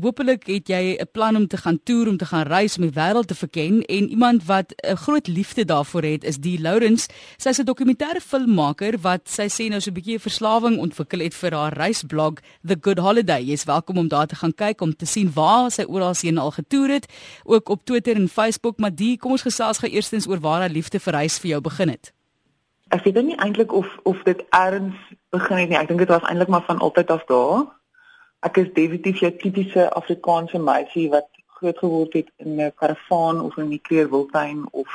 Hoopelik het jy 'n plan om te gaan toer om te gaan reis om die wêreld te verken en iemand wat 'n groot liefde daarvoor het is die Lourens. Sy's 'n dokumentêre filmmaker wat sy sê nou so 'n bietjie 'n verslawing ontwikkel het vir haar reisblog The Good Holiday. Jy's welkom om daar te gaan kyk om te sien waar sy oral heen al getoer het, ook op Twitter en Facebook, maar die kom ons gesels gou eerstens oor waar haar liefde vir reis vir jou begin het. Ek weet nie eintlik of of dit erns begin het nie. Ek dink dit was eintlik maar van altyd af daar ek is definitief jou tipiese Afrikaanse meisie wat groot geword het in 'n karavaan of in die Kleurwiltuin of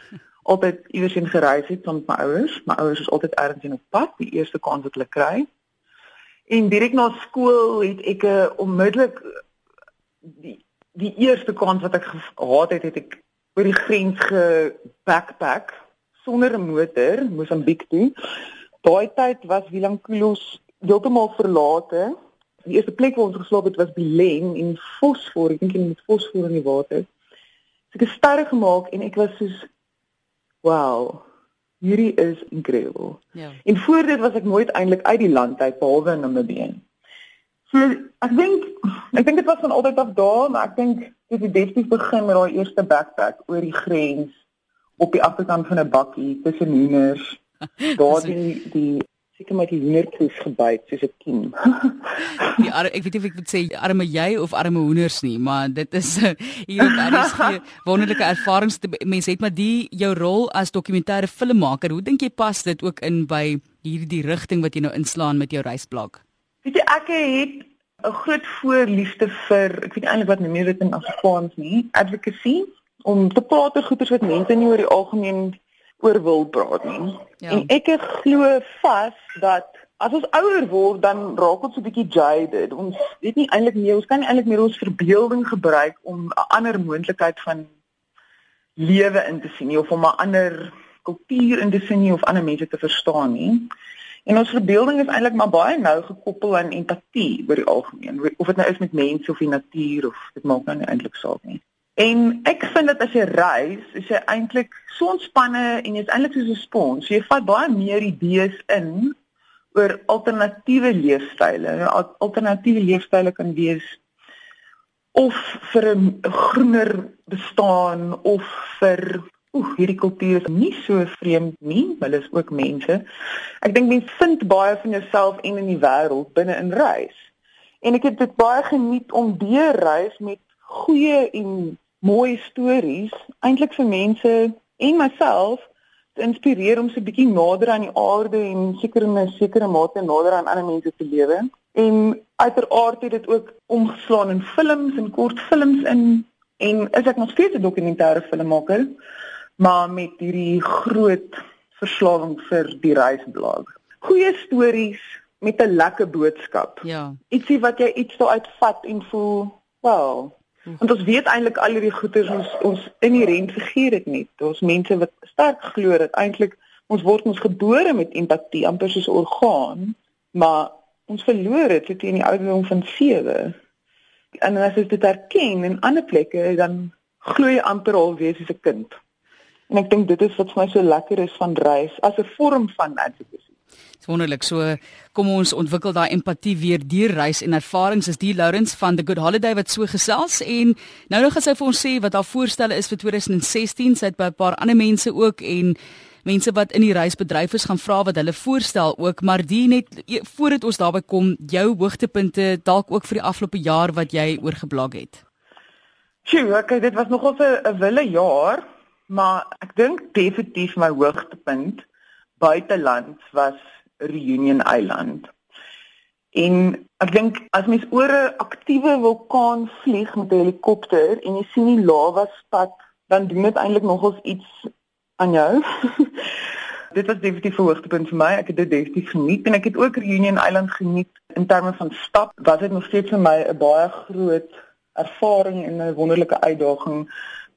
altyd iewers in gereis het met my ouers. My ouers is altyd ergens in op pad, die eerste kans wat hulle kry. En direk na skool het ek 'n onmiddellik die die eerste kans wat ek gehad het, het ek oor die grens ge backpack sonder 'n motor Mosambiek toe. Daai tyd was Willem Kulos heeltemal verlate die eerste plek waar ons geslaap het was Belen en fosfor, ek dink jy moet fosfor in die water. So ek het sterre gemaak en ek was soos wow, hierdie is incredible. Ja. En voor dit was ek nooit eintlik uit die land uit behalwe in Namibië. So ek dink ek dink dit was van altyd af daar, maar ek dink dit het definitief begin met daai eerste backpack oor die grens op die agterkant van 'n bakkie tussen hoenders. Daar die die seker met die hoendertjies gebyt soos 'n kiem. die ar, ek weet nie of ek moet sê arme jy of arme hoenders nie, maar dit is uh, hier op RSG wonderlike ervarings. Mense het maar die jou rol as dokumentêre filmmaker. Hoe dink jy pas dit ook in by hierdie rigting wat jy nou inslaan met jou reisblog? Weet jy ek het 'n groot voorliefde vir ek weet eintlik wat jy dit in Afrikaans nie, advocacy om te praat oor goeie wat mense nie oor die algemeen oor wil praat nie. Ja. En ek glo vas dat as ons ouer word dan raak ons so 'n bietjie jaded. Ons weet nie eintlik meer, ons kan nie eintlik meer ons verbeelding gebruik om 'n ander moontlikheid van lewe in te sien nie of om 'n ander kultuur in te sien nie of ander mense te verstaan nie. En ons verbeelding is eintlik maar baie nou gekoppel aan empatie oor die algemeen. Of dit nou is met mense of die natuur of dit maak nou eintlik saak nie. En ek vind dat as jy reis, is jy eintlik so ontspanne en jy's eintlik soos 'n spons. Jy vat baie meer idees in oor alternatiewe leefstyle. Nou, alternatiewe leefstyle kan wees of vir 'n groener bestaan of vir oek hierdie kultuur is nie so vreemd nie, hulle is ook mense. Ek dink mense vind baie van jouself en in die wêreld binne in reis. En ek het dit baie geniet om deur reis met goeie en mooi stories eintlik vir mense en myself te inspireer om so 'n bietjie nader aan die aarde en seker in 'n sekere mate nader aan ander mense te lewe. En uiteraard het dit ook omgeslaan in films en kortfilms in en is ek nog steeds 'n dokumentêre filmmaker, maar met hierdie groot verslawing vir die reisblog. Goeie stories met 'n lekker boodskap. Ja. Ietsie wat jy iets sou uitvat en voel, "Wow, Want ons weet eintlik al hierdie goeders ons ons inherent vergeet dit net. Ons mense wat sterk glo dat eintlik ons word ons gebore met empatie amper soos 'n orgaan, maar ons verloor dit teen die ouderdom van 7. En as jy dit erken in ander plekke, dan glo jy amper al wees as 'n kind. En ek dink dit is wat vir my so lekker is van reis as 'n vorm van advocacy. Dis wonderlik. So kom ons ontwikkel daai empatie weer deur reis en ervarings is die Lawrence van the Good Holiday wat so gesels en nou nog as hy vir ons sê wat haar voorstelle is vir 2016, sy het by 'n paar ander mense ook en mense wat in die reisbedryf is gaan vra wat hulle voorstel ook, maar die net e, voordat ons daarby kom, jou hoogtepunte dalk ook vir die afgelope jaar wat jy oorgeblog het. Sjoe, okay, dit was nogal 'n wille jaar, maar ek dink definitief my hoogtepunt buiteland was Reunion Island. En ek dink as mens oor 'n aktiewe vulkaan vlieg met 'n helikopter en jy sien die lava spat, dan doen dit eintlik nogals iets aan jou. dit was definitief 'n hoogtepunt vir my. Ek het dit definitief geniet en ek het ook Reunion Island geniet in terme van stap. Was dit nog steeds vir my 'n baie groot ervaring en 'n wonderlike uitdaging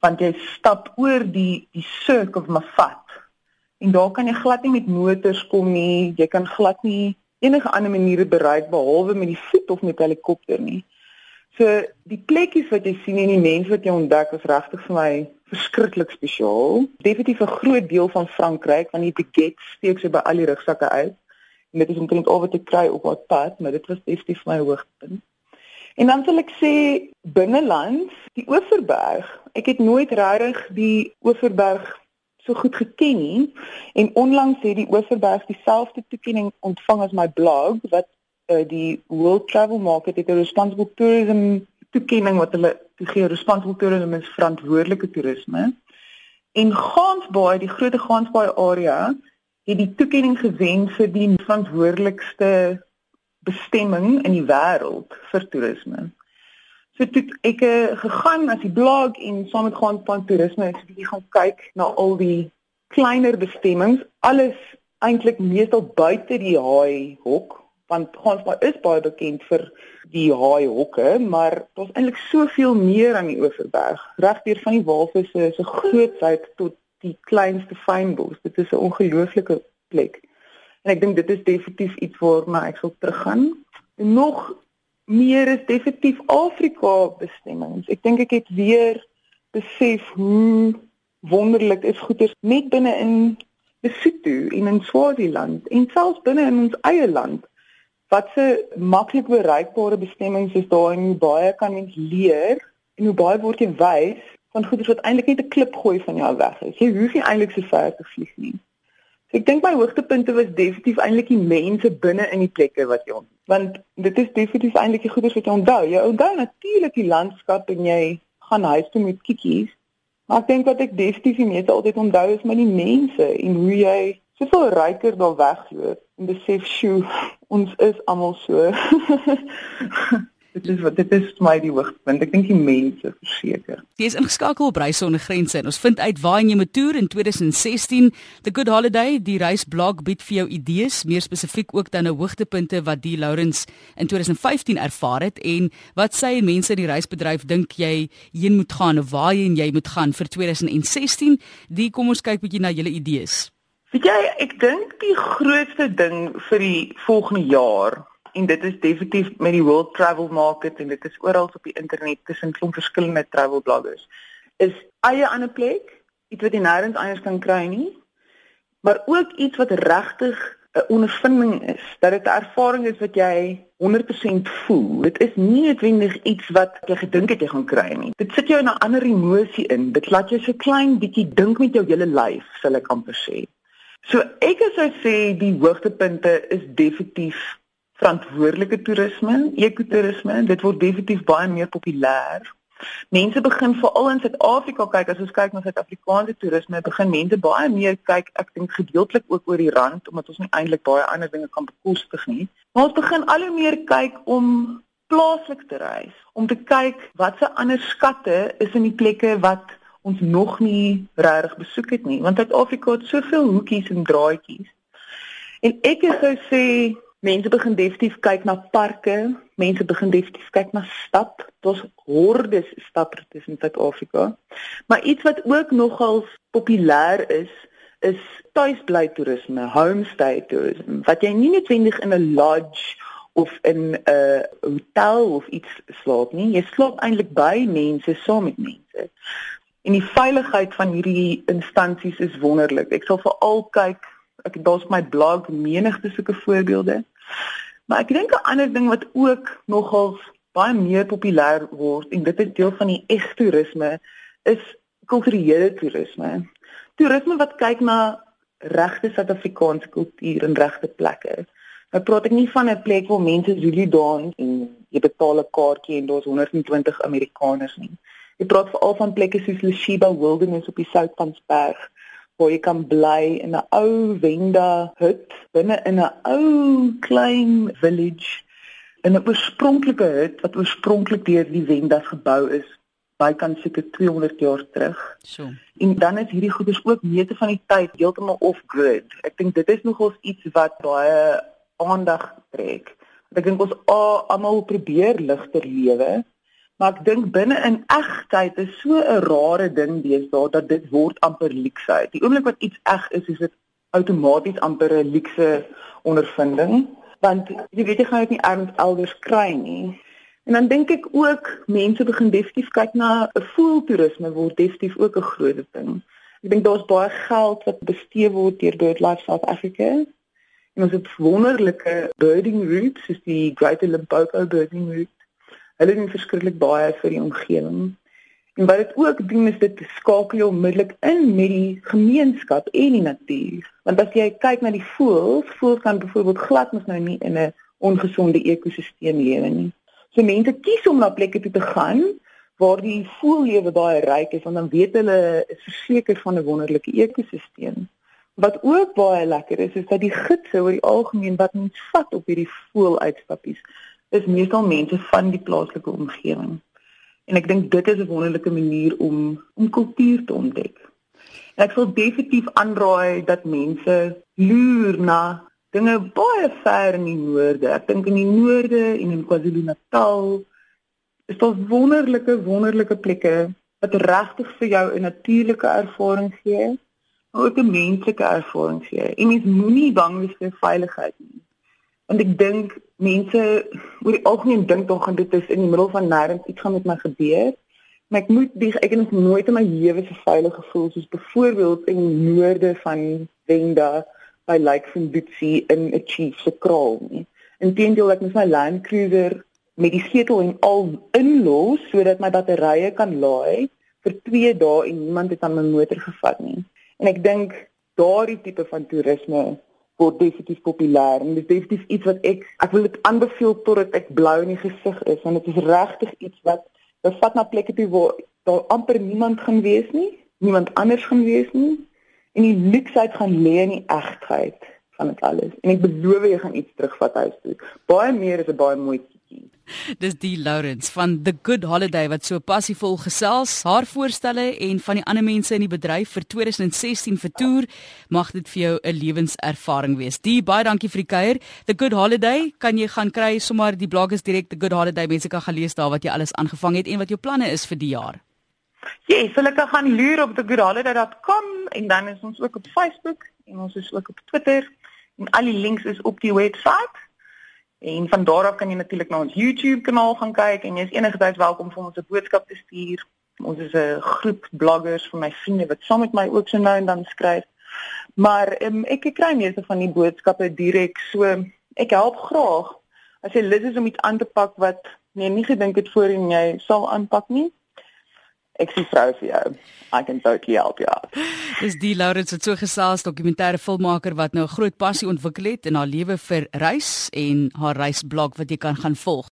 want jy stap oor die die Cirque of Mafat en daar kan jy glad nie met motors kom nie. Jy kan glad nie enige ander maniere bereik behalwe met die voet of met helikopter nie. So die plekkies wat jy sien en die mense wat jy ontdek is regtig vir my verskriklik spesiaal. Definitief 'n groot deel van Frankryk want die baguette steek so by al die rugsakke uit. En dit is omtrent al wat ek kry op wat pad, maar dit was definitief my hoogtepunt. En dan wil ek sê binnelands, die Oeverberg. Ek het nooit regtig die Oeverberg so goed geken nie en onlangs het die Oeverberg dieselfde toekenning ontvang as my blog wat uh, die World Travel Market het 'n responsible tourism toekenning wat hulle gee responsible tourism is verantwoordelike toerisme. En Gansbaai, die groot Gansbaai area, het die toekenning gewen vir die verantwoordelikste bestemming in die wêreld vir toerisme. So toe ek uh, gegaan as die blog en saam met gaan van toerisme ek bietjie gaan kyk na al die kleiner bestemmings, alles eintlik meestal buite die haai hok want Gansbaai is baie bekend vir die haai hokke, maar daar's eintlik soveel meer aan die Oeverberg. Regdeur van die walvisse se grootsheid tot die kleinste fynbos. Dit is 'n ongelooflike plek. En ek dink dit is definitief iets waarna ek sal teruggaan. En nog meer is definitief Afrika bestemmings. Ek dink ek het weer besef hoe wonderlik is goeders net binne in Lesotho en in Swaziland en selfs binne in ons eie land. Wat se maklik bereikbare bestemmings is daar en hoe baie kan mens leer en hoe baie word jy wys van goeders wat eintlik net 'n klip gooi van jou weg is. Jy hoef nie eintlik so ver te vlieg nie. Ek dink my hoogtepunte was definitief eintlik die mense binne in die plekke wat jy ontmoet. Want dit is definitief eintlik die goeders wat jy onthou. Jy onthou natuurlik die landskap en jy gaan huis toe met kikkies. Maar ek dink wat ek definitief die meeste altyd onthou is met die mense en hoe jy soveel ryker daar wegloop en besef, "Sjoe, ons is almal so." dit is wat dit is vir my die hoogtepunt. Ek dink die mense verseker. Jy is ingeskakel op Reis sonder grense en ons vind uit waar jy moet toer in 2016. The Good Holiday, die reisblog bied vir jou idees, meer spesifiek ook dan 'n hoogtepunte wat die Lourens in 2015 ervaar het en wat sy mense in die reisbedryf dink jy heen moet gaan of waar jy, jy moet gaan vir 2016. Die kom ons kyk bietjie na julle idees. Weet jy, ek dink die grootste ding vir die volgende jaar en dit is definitief met die World Travel Market en dit is oral op die internet tussen klomp verskillende travel bloggers is eie ander plek iets wat jy nêrens anders kan kry nie maar ook iets wat regtig 'n ondervinding is dat dit 'n ervaring is wat jy 100% voel. Dit is nie noodwendig iets wat jy gedink het jy gaan kry nie. Dit sit jou in 'n ander emosie in. Dit laat jou so klein bietjie dink met jou hele lyf sal ek amper sê. So ek sou sê die hoogtepunte is definitief verantwoordelike toerisme, ekotourisme, dit word definitief baie meer populêr. Mense begin veral in Suid-Afrika kyk as ons kyk na Suid-Afrikaanse toerisme, begin mense baie meer kyk, ek dink gedeeltelik ook oor die rand omdat ons nie eintlik baie ander dinge kan bekostig nie. Maar ons begin al hoe meer kyk om plaaslik te reis, om te kyk watse ander skatte is in die plekke wat ons nog nie regtig besoek het nie, want Suid-Afrika het soveel hoekies en draaitjies. En ek sou sê Mense begin definitief kyk na parke, mense begin definitief kyk na stap. Daar's hordes stappers in Suid-Afrika. Maar iets wat ook nogal populêr is, is tuisbly toerisme, homestay toerisme. Wat jy nie noodwendig in 'n lodge of in 'n hotel of iets slaap nie. Jy slaap eintlik by mense, saam met mense. En die veiligheid van hierdie instansies is wonderlik. Ek sal veral kyk ek daar's my blog menigte sulke voorbeelde. Maar ek dink 'n ander ding wat ook nogal baie meer populêr word en dit is deel van die ekstoerisme is kulturele toerisme. Toerisme wat kyk na regte Suid-Afrikaanse kultuur en regte plekke. Nou praat ek nie van 'n plek waar mense Zulu dans en jy betaal 'n kaartjie en daar's 120 Amerikaners nie. Ek praat veral van plekke soos Leshiba Wilderness op die Soutpansberg waar jy kan bly in 'n ou Wenda hut binne in 'n ou klein village in 'n oorspronklike hut wat oorspronklik deur die Wendas gebou is bykans seker 200 jaar terug. So. En dan is hierdie goeders ook meeste van die tyd heeltemal off grid. Ek dink dit is nogals iets wat baie aandag trek. Ek dink ons almal probeer ligter lewe Maar ek dink binne in egtheid is so 'n rare ding deesdae dat dit word amper leksheid. Die oomblik wat iets eg is, is dit outomaties amper 'n lekse ondervinding, want jy weet jy gaan dit nie erns elders kry nie. En dan dink ek ook mense begin definitief kyk na 'n voeltoerisme word definitief ook 'n groot ding. Ek dink daar's baie geld wat bestee word deur BirdLife South Africa. En ons het wonderlike birding routes, soos die Great Limpopo birding route Hulle doen verskriklik baie vir die omgewing. En wat dit ook doen is dit skakel jou onmiddellik in met die gemeenskap en die natuur. Want as jy kyk na die voëls, voëls kan byvoorbeeld glad mos nou nie in 'n ongesonde ekosisteem lewe nie. So mense kies om na plekke toe te gaan waar die voëllewe baie ryk is want dan weet hulle is verseker van 'n wonderlike ekosisteem. Wat ook baie lekker is is dat die gidse oor die algemeen wat mens vat op hierdie voëluitstappies is meestal mense van die plaaslike omgewing. En ek dink dit is 'n wonderlike manier om om kultuur te ontdek. En ek wil definitief aanraai dat mense loer na dinge baie ver in die noorde. Ek dink in die noorde en in KwaZulu-Natal is daar wonderlike wonderlike plekke wat regtig vir jou 'n natuurlike ervaring gee, maar ook 'n menslike ervaring gee. En mens moenie bang wees vir veiligheid nie. Want ek dink mense oor die algemeen dink tog gaan dit is in die middel van nêrens iets gaan met my gebeur. Maar ek moet die ek het nooit in my lewe so veilig gevoel soos byvoorbeeld in die noorde van Wenda by Lake Fundutsi in 'n chief se kraal nie. Inteendeel ek moet my Land Cruiser met die sleutel en al inlos sodat my batterye kan laai vir 2 dae en niemand het aan my motor gevat nie. En ek dink daardie tipe van toerisme word definitief populêr en dit is definitief iets wat ek ek wil dit aanbeveel totdat ek blou in die gesig is want dit is regtig iets wat bevat na plekke toe waar daar amper niemand gaan wees nie, niemand anders gaan wees nie en die luksheid gaan lê in die egtheid van dit alles. En ek beloof jy gaan iets terugvat huis toe. Baie meer is 'n baie mooi. Dis die Lawrence van The Good Holiday wat so passievol gesels, haar voorstelle en van die ander mense in die bedryf vir 2016 vertoer, mag dit vir jou 'n lewenservaring wees. Die baie dankie vir die kuier. The Good Holiday kan jy gaan kry sommer die blog is direk The Good Holiday. Mense kan gaan lees daar wat jy alles aangevang het en wat jou planne is vir die jaar. Yes, hulle kan gaan loer op thegoodholiday.com en dan is ons ook op Facebook en ons is ook op Twitter en al die links is op die webwerf. En van daar af kan jy natuurlik na ons YouTube kanaal gaan kyk en jy is enigstens welkom om ons 'n boodskap te stuur. Ons is 'n groep bloggers van my vriende wat saam met my ook so nou en dan skryf. Maar um, ek kry meeste van die boodskappe direk, so ek help graag as jy lus is om iets aan te pak wat jy nie gedink het voorheen jy sal aanpak nie ek sien vrou vir jou. I can totally help you out. Dis die Laurens wat so gesels dokumentêre filmmaker wat nou 'n groot passie ontwikkel het in haar lewe vir reis en haar reisblog wat jy kan gaan volg.